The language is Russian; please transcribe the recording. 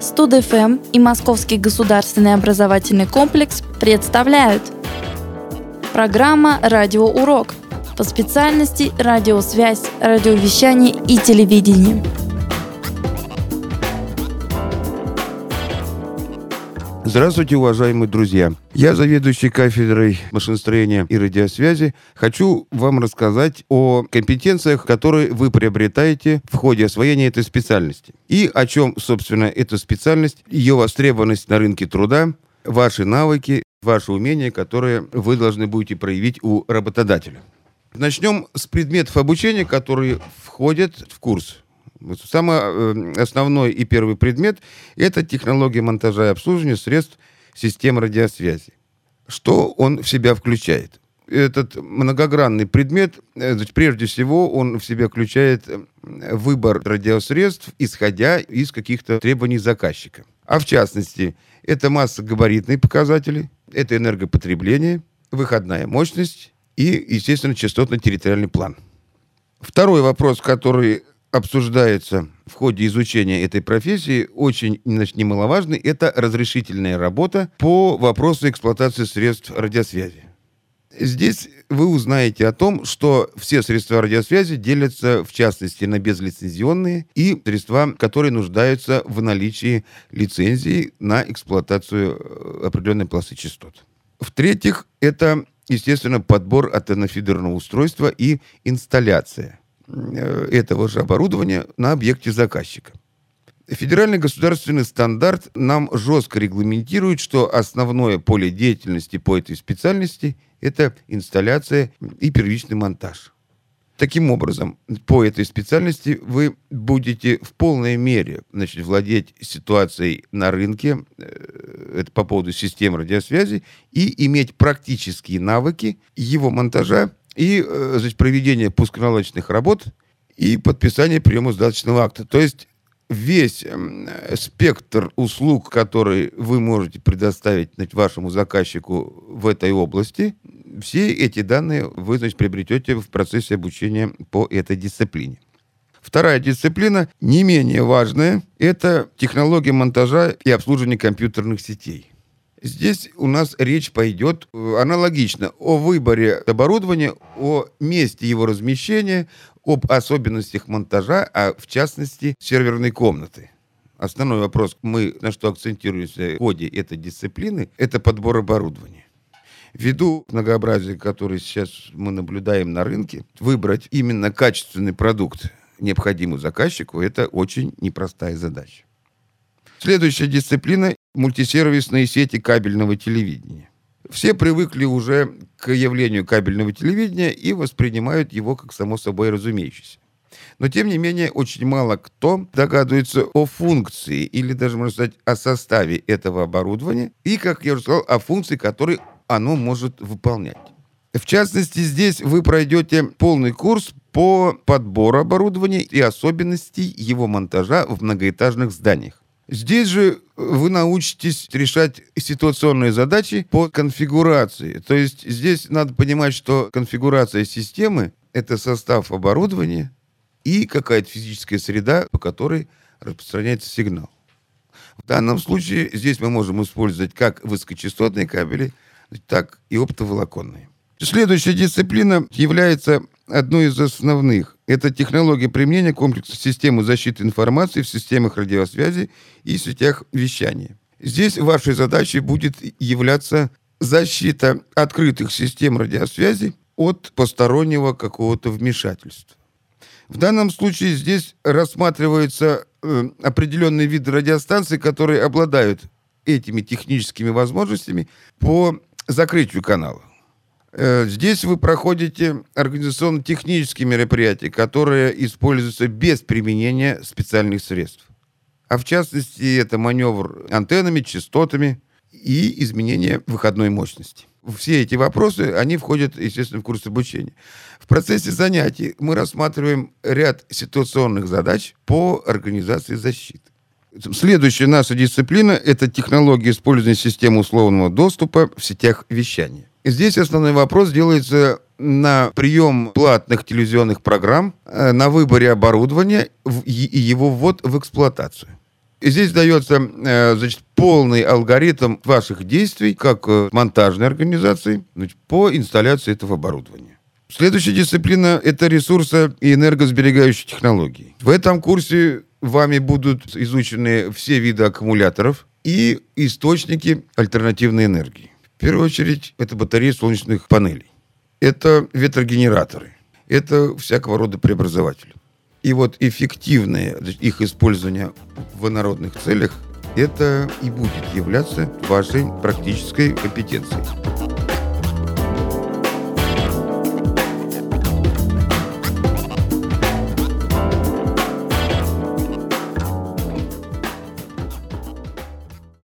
Студ-ФМ и Московский государственный образовательный комплекс представляют Программа «Радиоурок» по специальности радиосвязь, радиовещание и телевидение. Здравствуйте, уважаемые друзья! Я заведующий кафедрой машиностроения и радиосвязи. Хочу вам рассказать о компетенциях, которые вы приобретаете в ходе освоения этой специальности. И о чем, собственно, эта специальность, ее востребованность на рынке труда, ваши навыки, ваши умения, которые вы должны будете проявить у работодателя. Начнем с предметов обучения, которые входят в курс. Самый э, основной и первый предмет – это технология монтажа и обслуживания средств систем радиосвязи. Что он в себя включает? Этот многогранный предмет, э, прежде всего, он в себя включает э, выбор радиосредств, исходя из каких-то требований заказчика. А в частности, это массогабаритные показатели, это энергопотребление, выходная мощность и, естественно, частотно-территориальный план. Второй вопрос, который обсуждается в ходе изучения этой профессии, очень значит, немаловажный, это разрешительная работа по вопросу эксплуатации средств радиосвязи. Здесь вы узнаете о том, что все средства радиосвязи делятся, в частности, на безлицензионные и средства, которые нуждаются в наличии лицензии на эксплуатацию э, определенной полосы частот. В-третьих, это, естественно, подбор антеннофидерного устройства и инсталляция – этого же оборудования на объекте заказчика. Федеральный государственный стандарт нам жестко регламентирует, что основное поле деятельности по этой специальности – это инсталляция и первичный монтаж. Таким образом, по этой специальности вы будете в полной мере значит, владеть ситуацией на рынке, э, это по поводу систем радиосвязи, и иметь практические навыки его монтажа и э, значит, проведение пусконаладочных работ и подписание приемо-сдаточного акта. То есть весь эм, спектр услуг, который вы можете предоставить значит, вашему заказчику в этой области, все эти данные вы значит, приобретете в процессе обучения по этой дисциплине. Вторая дисциплина, не менее важная, это технология монтажа и обслуживания компьютерных сетей. Здесь у нас речь пойдет э, аналогично о выборе оборудования, о месте его размещения, об особенностях монтажа, а в частности серверной комнаты. Основной вопрос, мы на что акцентируемся в ходе этой дисциплины, это подбор оборудования. Ввиду многообразия, которое сейчас мы наблюдаем на рынке, выбрать именно качественный продукт, необходимый заказчику, это очень непростая задача. Следующая дисциплина – мультисервисные сети кабельного телевидения. Все привыкли уже к явлению кабельного телевидения и воспринимают его как само собой разумеющееся. Но, тем не менее, очень мало кто догадывается о функции или даже, можно сказать, о составе этого оборудования и, как я уже сказал, о функции, которые оно может выполнять. В частности, здесь вы пройдете полный курс по подбору оборудования и особенностей его монтажа в многоэтажных зданиях. Здесь же вы научитесь решать ситуационные задачи по конфигурации. То есть здесь надо понимать, что конфигурация системы — это состав оборудования и какая-то физическая среда, по которой распространяется сигнал. В данном случае здесь мы можем использовать как высокочастотные кабели, так и оптоволоконные. Следующая дисциплина является одной из основных. Это технология применения комплекса системы защиты информации в системах радиосвязи и сетях вещания. Здесь вашей задачей будет являться защита открытых систем радиосвязи от постороннего какого-то вмешательства. В данном случае здесь рассматриваются э, определенные виды радиостанций, которые обладают этими техническими возможностями по закрытию канала. Э, здесь вы проходите организационно-технические мероприятия, которые используются без применения специальных средств. А в частности, это маневр антеннами, частотами и изменение выходной мощности. Все эти вопросы, они входят, естественно, в курс обучения. В процессе занятий мы рассматриваем ряд ситуационных задач по организации защиты. Следующая наша дисциплина – это технология использования системы условного доступа в сетях вещания. Здесь основной вопрос делается на прием платных телевизионных программ, э, на выборе оборудования и его ввод в эксплуатацию. Здесь дается э, значит, полный алгоритм ваших действий как э, монтажной организации значит, по инсталляции этого оборудования. Следующая дисциплина – это ресурсы и энергосберегающие технологии. В этом курсе вами будут изучены все виды аккумуляторов и источники альтернативной энергии. В первую очередь, это батареи солнечных панелей. Это ветрогенераторы. Это всякого рода преобразователи. И вот эффективное их использование в инородных целях, это и будет являться вашей практической компетенцией.